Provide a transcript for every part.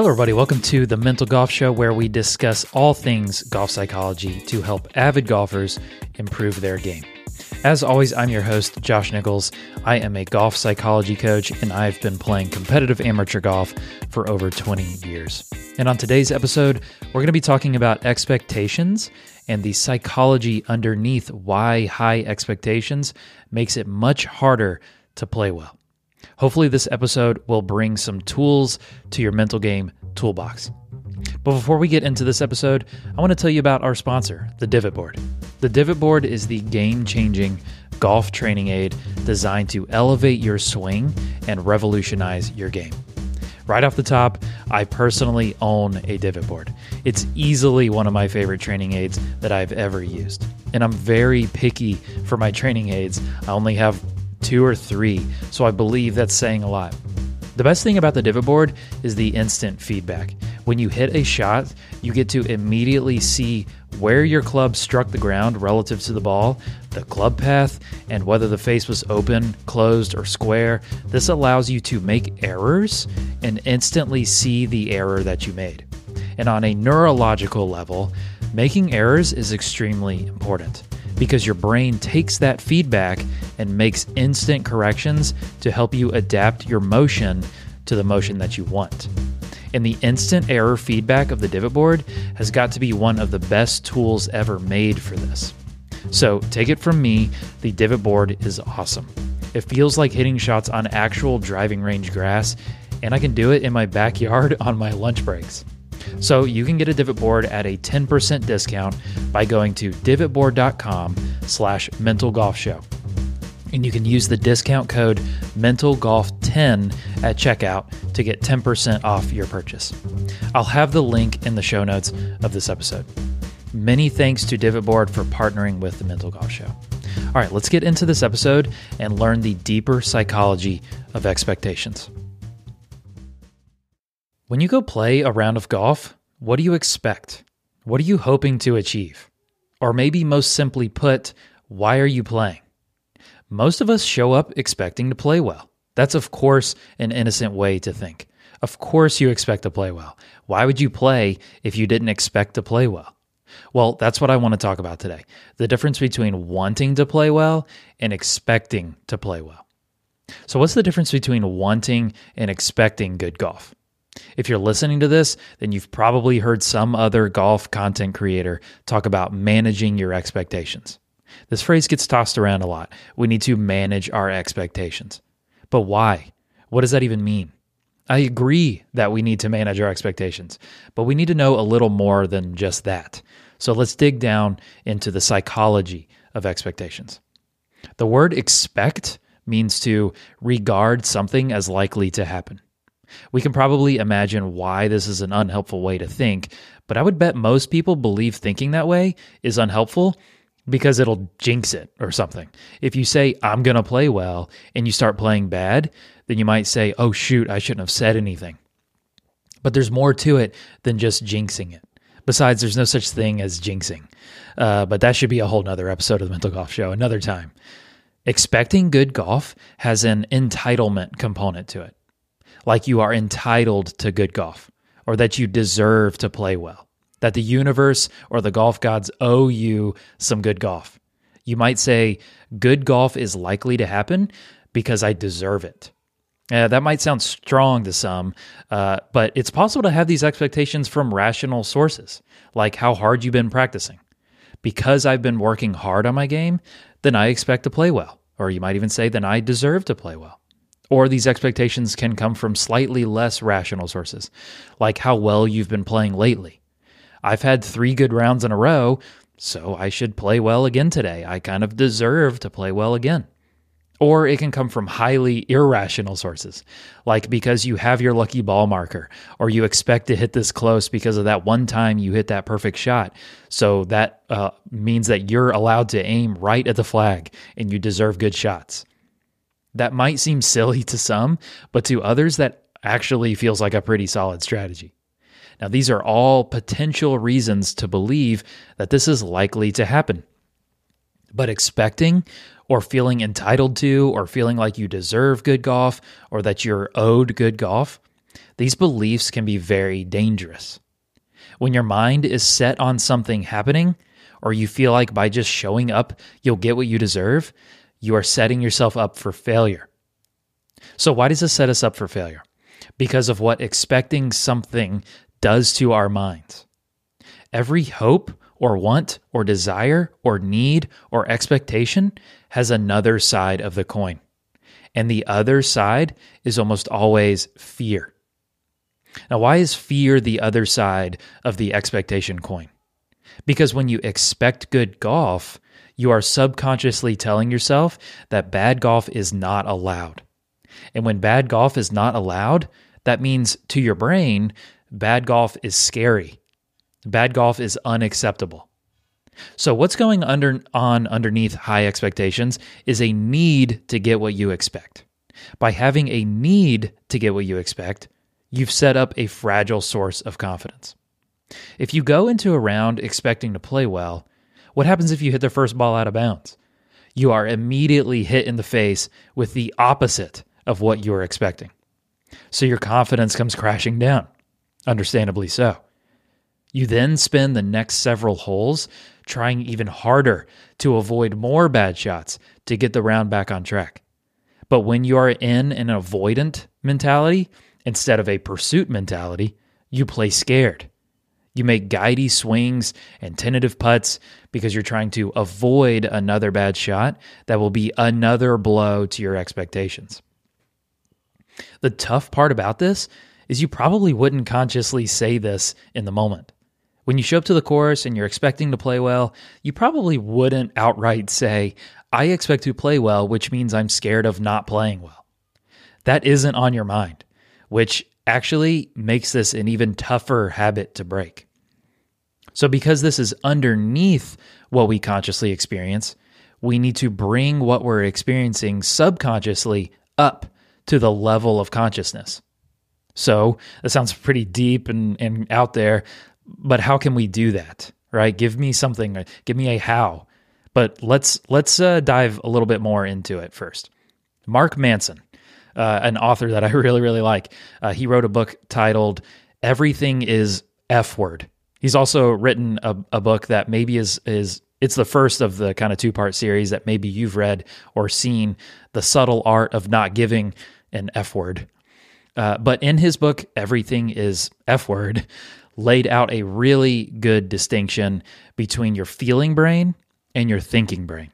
Hello, everybody. Welcome to the Mental Golf Show, where we discuss all things golf psychology to help avid golfers improve their game. As always, I'm your host, Josh Nichols. I am a golf psychology coach, and I've been playing competitive amateur golf for over 20 years. And on today's episode, we're going to be talking about expectations and the psychology underneath why high expectations makes it much harder to play well. Hopefully, this episode will bring some tools to your mental game toolbox. But before we get into this episode, I want to tell you about our sponsor, the Divot Board. The Divot Board is the game changing golf training aid designed to elevate your swing and revolutionize your game. Right off the top, I personally own a divot board. It's easily one of my favorite training aids that I've ever used. And I'm very picky for my training aids. I only have two or three, so I believe that's saying a lot. The best thing about the divot board is the instant feedback. When you hit a shot, you get to immediately see where your club struck the ground relative to the ball, the club path, and whether the face was open, closed, or square. This allows you to make errors and instantly see the error that you made. And on a neurological level, making errors is extremely important because your brain takes that feedback and makes instant corrections to help you adapt your motion to the motion that you want. And the instant error feedback of the divot board has got to be one of the best tools ever made for this. So take it from me, the divot board is awesome. It feels like hitting shots on actual driving range grass, and I can do it in my backyard on my lunch breaks. So you can get a divot board at a 10% discount by going to divotboard.com slash mental golf show. And you can use the discount code mentalgolf10 at checkout to get 10% off your purchase. I'll have the link in the show notes of this episode. Many thanks to Divot Board for partnering with the Mental Golf Show. All right, let's get into this episode and learn the deeper psychology of expectations. When you go play a round of golf, what do you expect? What are you hoping to achieve? Or maybe most simply put, why are you playing? Most of us show up expecting to play well. That's, of course, an innocent way to think. Of course, you expect to play well. Why would you play if you didn't expect to play well? Well, that's what I want to talk about today the difference between wanting to play well and expecting to play well. So, what's the difference between wanting and expecting good golf? If you're listening to this, then you've probably heard some other golf content creator talk about managing your expectations. This phrase gets tossed around a lot. We need to manage our expectations. But why? What does that even mean? I agree that we need to manage our expectations, but we need to know a little more than just that. So let's dig down into the psychology of expectations. The word expect means to regard something as likely to happen. We can probably imagine why this is an unhelpful way to think, but I would bet most people believe thinking that way is unhelpful because it'll jinx it or something. If you say, I'm going to play well, and you start playing bad, then you might say, oh, shoot, I shouldn't have said anything. But there's more to it than just jinxing it. Besides, there's no such thing as jinxing. Uh, but that should be a whole nother episode of the Mental Golf Show, another time. Expecting good golf has an entitlement component to it like you are entitled to good golf or that you deserve to play well, that the universe or the golf gods owe you some good golf. You might say, good golf is likely to happen because I deserve it. That might sound strong to some, uh, but it's possible to have these expectations from rational sources, like how hard you've been practicing. Because I've been working hard on my game, then I expect to play well. Or you might even say, then I deserve to play well. Or these expectations can come from slightly less rational sources, like how well you've been playing lately. I've had three good rounds in a row, so I should play well again today. I kind of deserve to play well again. Or it can come from highly irrational sources, like because you have your lucky ball marker, or you expect to hit this close because of that one time you hit that perfect shot. So that uh, means that you're allowed to aim right at the flag and you deserve good shots. That might seem silly to some, but to others, that actually feels like a pretty solid strategy. Now, these are all potential reasons to believe that this is likely to happen. But expecting or feeling entitled to or feeling like you deserve good golf or that you're owed good golf, These beliefs can be very dangerous. When your mind is set on something happening, or you feel like by just showing up, you'll get what you deserve, you are setting yourself up for failure. So, why does this set us up for failure? Because of what expecting something does to our minds. Every hope or want or desire or need or expectation has another side of the coin. And the other side is almost always fear. Now, why is fear the other side of the expectation coin? Because when you expect good golf, you are subconsciously telling yourself that bad golf is not allowed. And when bad golf is not allowed, that means to your brain, bad golf is scary. Bad golf is unacceptable. So, what's going under, on underneath high expectations is a need to get what you expect. By having a need to get what you expect, you've set up a fragile source of confidence. If you go into a round expecting to play well, what happens if you hit the first ball out of bounds? You are immediately hit in the face with the opposite of what you were expecting. So your confidence comes crashing down, understandably so. You then spend the next several holes trying even harder to avoid more bad shots to get the round back on track. But when you are in an avoidant mentality instead of a pursuit mentality, you play scared. You make guidey swings and tentative putts because you're trying to avoid another bad shot that will be another blow to your expectations. The tough part about this is you probably wouldn't consciously say this in the moment. When you show up to the course and you're expecting to play well, you probably wouldn't outright say, I expect to play well, which means I'm scared of not playing well. That isn't on your mind, which actually makes this an even tougher habit to break. So, because this is underneath what we consciously experience, we need to bring what we're experiencing subconsciously up to the level of consciousness. So, that sounds pretty deep and, and out there, but how can we do that? Right? Give me something, give me a how. But let's let's uh, dive a little bit more into it first. Mark Manson, uh, an author that I really really like, uh, he wrote a book titled "Everything Is F Word." He's also written a, a book that maybe is is it's the first of the kind of two part series that maybe you've read or seen, "The Subtle Art of Not Giving an F Word." Uh, but in his book, "Everything Is F Word," laid out a really good distinction between your feeling brain and your thinking brain.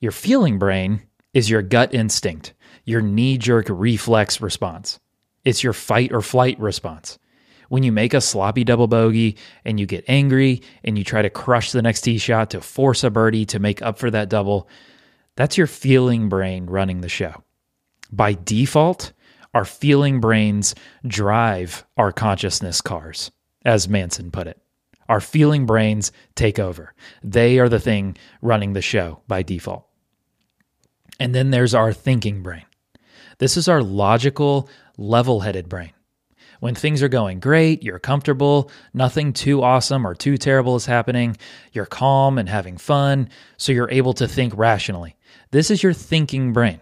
Your feeling brain is your gut instinct, your knee jerk reflex response. It's your fight or flight response. When you make a sloppy double bogey and you get angry and you try to crush the next tee shot to force a birdie to make up for that double, that's your feeling brain running the show. By default, our feeling brains drive our consciousness cars as Manson put it. Our feeling brains take over. They are the thing running the show by default. And then there's our thinking brain. This is our logical, level headed brain. When things are going great, you're comfortable, nothing too awesome or too terrible is happening, you're calm and having fun, so you're able to think rationally. This is your thinking brain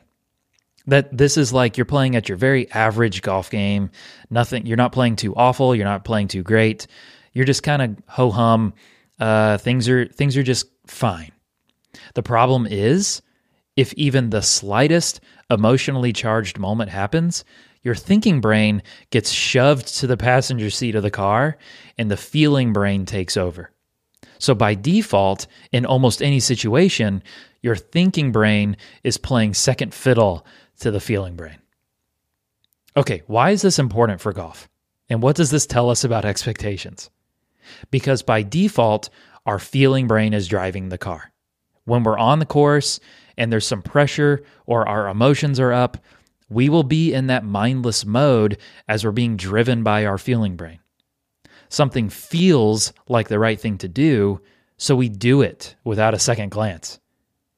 that this is like you're playing at your very average golf game. Nothing, you're not playing too awful. You're not playing too great. You're just kind of ho hum. Uh, things are things are just fine. The problem is, if even the slightest emotionally charged moment happens, your thinking brain gets shoved to the passenger seat of the car, and the feeling brain takes over. So by default, in almost any situation, your thinking brain is playing second fiddle to the feeling brain. Okay, why is this important for golf? And what does this tell us about expectations? Because by default, our feeling brain is driving the car. When we're on the course and there's some pressure or our emotions are up, we will be in that mindless mode as we're being driven by our feeling brain. Something feels like the right thing to do, so we do it without a second glance.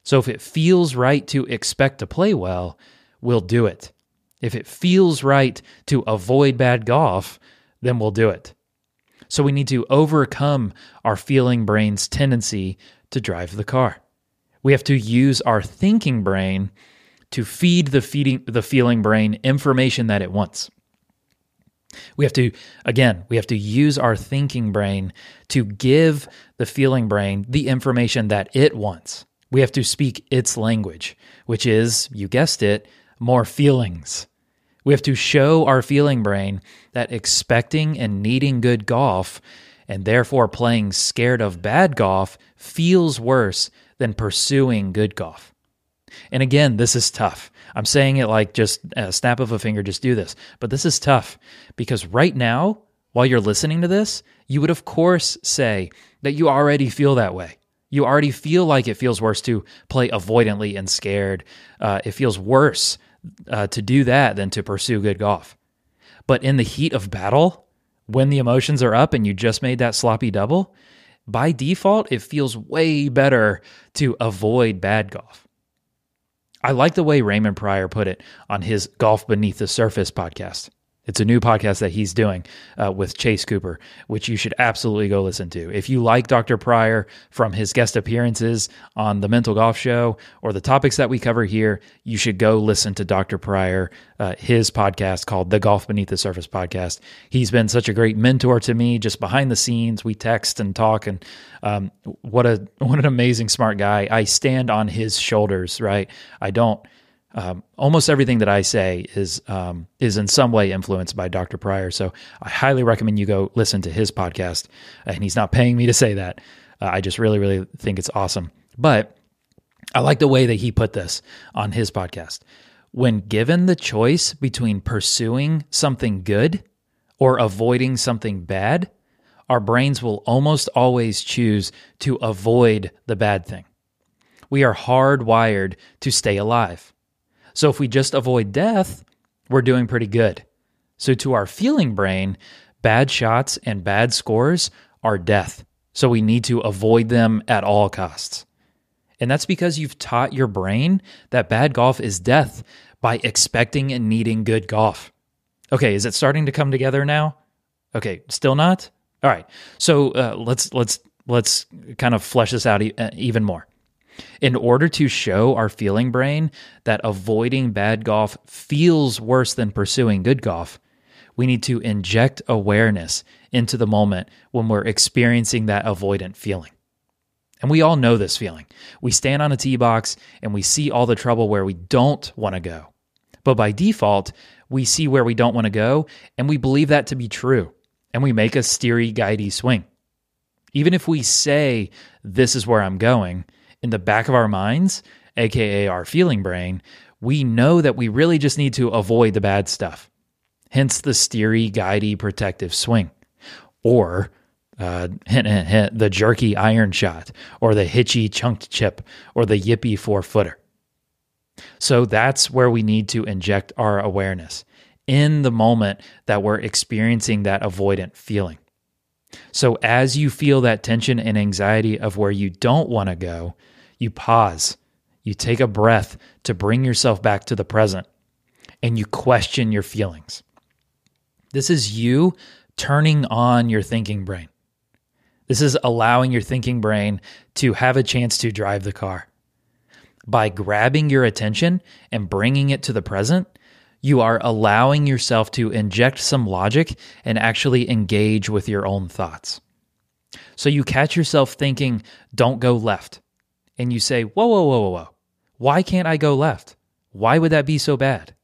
So if it feels right to expect to play well, we'll do it. If it feels right to avoid bad golf, then we'll do it. So we need to overcome our feeling brain's tendency to drive the car. We have to use our thinking brain to feed the feeding the feeling brain information that it wants. We have to, again, we have to use our thinking brain to give the feeling brain the information that it wants. We have to speak its language, which is, you guessed it, more feelings. We have to show our feeling brain that expecting and needing good golf and therefore playing scared of bad golf feels worse than pursuing good golf. And again, this is tough. I'm saying it like just a snap of a finger, just do this. But this is tough because right now, while you're listening to this, you would, of course, say that you already feel that way. You already feel like it feels worse to play avoidantly and scared. Uh, it feels worse uh, to do that than to pursue good golf. But in the heat of battle, when the emotions are up and you just made that sloppy double, by default, it feels way better to avoid bad golf. I like the way Raymond Prior put it on his Golf Beneath the Surface podcast. It's a new podcast that he's doing uh, with Chase Cooper, which you should absolutely go listen to. If you like Dr. Prior from his guest appearances on the Mental Golf Show or the topics that we cover here, you should go listen to Dr. Prior, uh, his podcast called the Golf Beneath the Surface podcast. He's been such a great mentor to me, just behind the scenes. We text and talk, and um, what a what an amazing smart guy. I stand on his shoulders, right? I don't um, almost everything that I say is um, is in some way influenced by Dr. Prior. So I highly recommend you go listen to his podcast. And he's not paying me to say that. Uh, I just really, really think it's awesome. But I like the way that he put this on his podcast. When given the choice between pursuing something good or avoiding something bad, our brains will almost always choose to avoid the bad thing. We are hardwired to stay alive. So if we just avoid death, we're doing pretty good. So to our feeling brain, bad shots and bad scores are death. So we need to avoid them at all costs. And that's because you've taught your brain that bad golf is death by expecting and needing good golf. Okay, is it starting to come together now? Okay, still not? All right. So uh, let's let's let's kind of flesh this out e- uh, even more. In order to show our feeling brain that avoiding bad golf feels worse than pursuing good golf, we need to inject awareness into the moment when we're experiencing that avoidant feeling. And we all know this feeling. We stand on a tee box and we see all the trouble where we don't want to go. But by default, we see where we don't want to go and we believe that to be true. And we make a steery, guidey swing. Even if we say, This is where I'm going, in the back of our minds, aka our feeling brain, we know that we really just need to avoid the bad stuff. Hence the steery, guidey, protective swing. Or uh, hint, hint, hint, the jerky iron shot, or the hitchy chunked chip, or the yippy four footer. So that's where we need to inject our awareness in the moment that we're experiencing that avoidant feeling. So as you feel that tension and anxiety of where you don't want to go, you pause, you take a breath to bring yourself back to the present, and you question your feelings. This is you turning on your thinking brain. This is allowing your thinking brain to have a chance to drive the car. By grabbing your attention and bringing it to the present, you are allowing yourself to inject some logic and actually engage with your own thoughts. So you catch yourself thinking, don't go left and you say, whoa, whoa, whoa, whoa, whoa, why can't I go left? Why would that be so bad?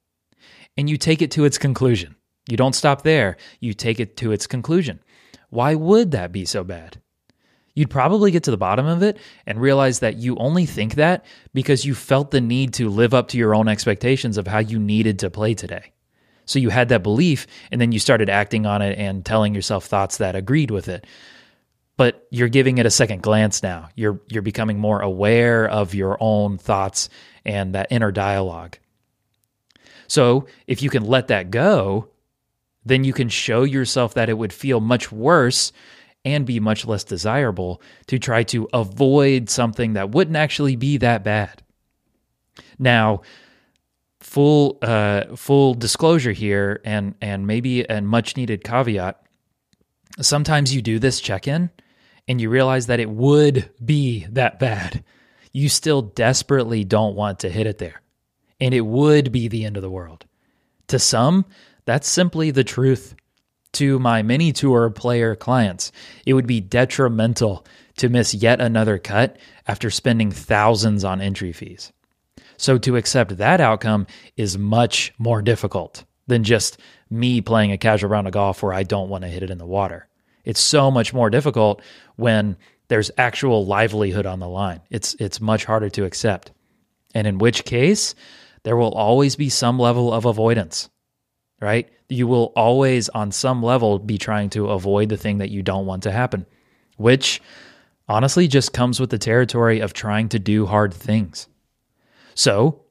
And you take it to its conclusion. You don't stop there, you take it to its conclusion. Why would that be so bad? You'd probably get to the bottom of it and realize that you only think that because you felt the need to live up to your own expectations of how you needed to play today. So you had that belief and then you started acting on it and telling yourself thoughts that agreed with it but you're giving it a second glance now. You're you're becoming more aware of your own thoughts and that inner dialogue. So, if you can let that go, then you can show yourself that it would feel much worse and be much less desirable to try to avoid something that wouldn't actually be that bad. Now, full uh, full disclosure here, and and maybe a much needed caveat. Sometimes you do this check in and you realize that it would be that bad, you still desperately don't want to hit it there. And it would be the end of the world. To some, that's simply the truth. To my mini tour player clients, it would be detrimental to miss yet another cut after spending thousands on entry fees. So to accept that outcome is much more difficult than just me playing a casual round of golf where I don't want to hit it in the water. It's so much more difficult when there's actual livelihood on the line. It's it's much harder to accept. And in which case, there will always be some level of avoidance. Right? You will always on some level be trying to avoid the thing that you don't want to happen, which honestly just comes with the territory of trying to do hard things. So,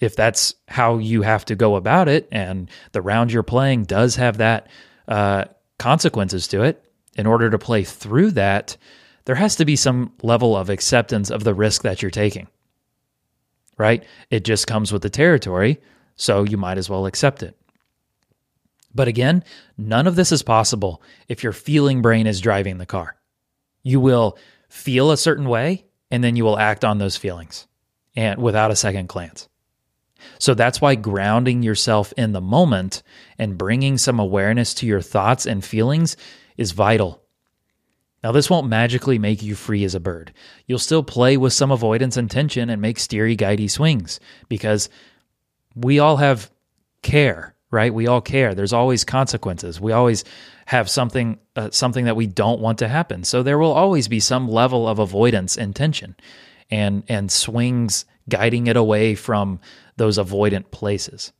if that's how you have to go about it, and the round you're playing does have that uh, consequences to it, in order to play through that, there has to be some level of acceptance of the risk that you're taking. Right? It just comes with the territory, so you might as well accept it. But again, none of this is possible if your feeling brain is driving the car. You will feel a certain way and then you will act on those feelings and without a second glance. So that's why grounding yourself in the moment and bringing some awareness to your thoughts and feelings is vital. Now, this won't magically make you free as a bird. You'll still play with some avoidance and tension and make steery, guidey swings because we all have care, right? We all care. There's always consequences. We always have something uh, something that we don't want to happen. So there will always be some level of avoidance and tension and and swings guiding it away from those avoidant places.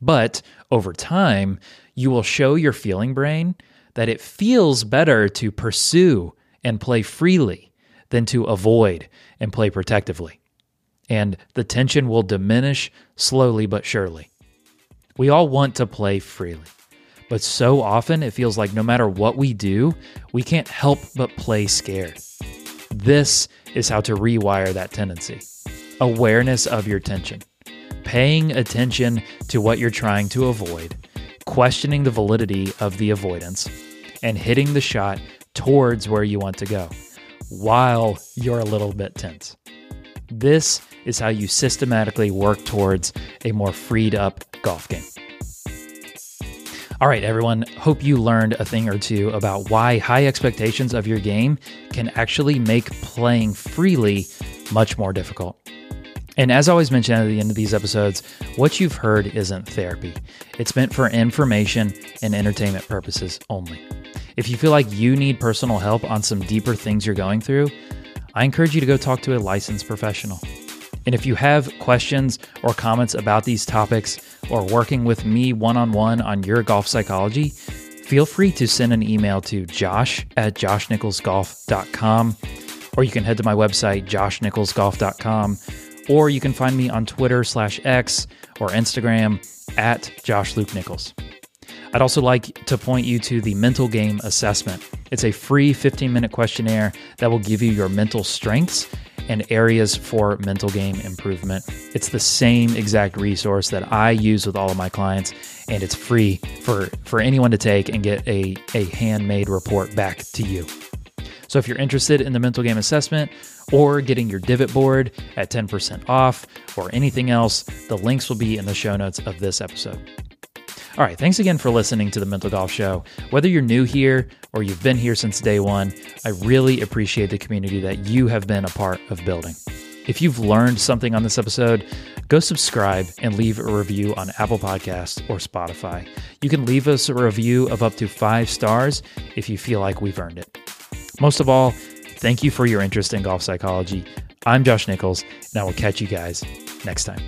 But over time, you will show your feeling brain that it feels better to pursue and play freely than to avoid and play protectively. And the tension will diminish slowly but surely. We all want to play freely, but so often it feels like no matter what we do, we can't help but play scared. This is how to rewire that tendency awareness of your tension, paying attention to what you're trying to avoid, questioning the validity of the avoidance, and hitting the shot towards where you want to go while you're a little bit tense. This is how you systematically work towards a more freed up golf game. All right, everyone. Hope you learned a thing or two about why high expectations of your game can actually make playing freely much more difficult. And as I always mention at the end of these episodes, what you've heard isn't therapy. It's meant for information and entertainment purposes only. If you feel like you need personal help on some deeper things you're going through, I encourage you to go talk to a licensed professional. And if you have questions or comments about these topics or working with me one on one on your golf psychology, feel free to send an email to josh at joshnicholsgolf.com or you can head to my website, joshnicholsgolf.com, or you can find me on Twitter slash X or Instagram at Josh Luke Nichols. I'd also like to point you to the mental game assessment. It's a free 15 minute questionnaire that will give you your mental strengths and areas for mental game improvement. It's the same exact resource that I use with all of my clients, and it's free for, for anyone to take and get a, a handmade report back to you. So if you're interested in the mental game assessment or getting your divot board at 10% off or anything else, the links will be in the show notes of this episode. All right, thanks again for listening to the Mental Golf Show. Whether you're new here or you've been here since day one, I really appreciate the community that you have been a part of building. If you've learned something on this episode, go subscribe and leave a review on Apple Podcasts or Spotify. You can leave us a review of up to five stars if you feel like we've earned it. Most of all, thank you for your interest in golf psychology. I'm Josh Nichols, and I will catch you guys next time.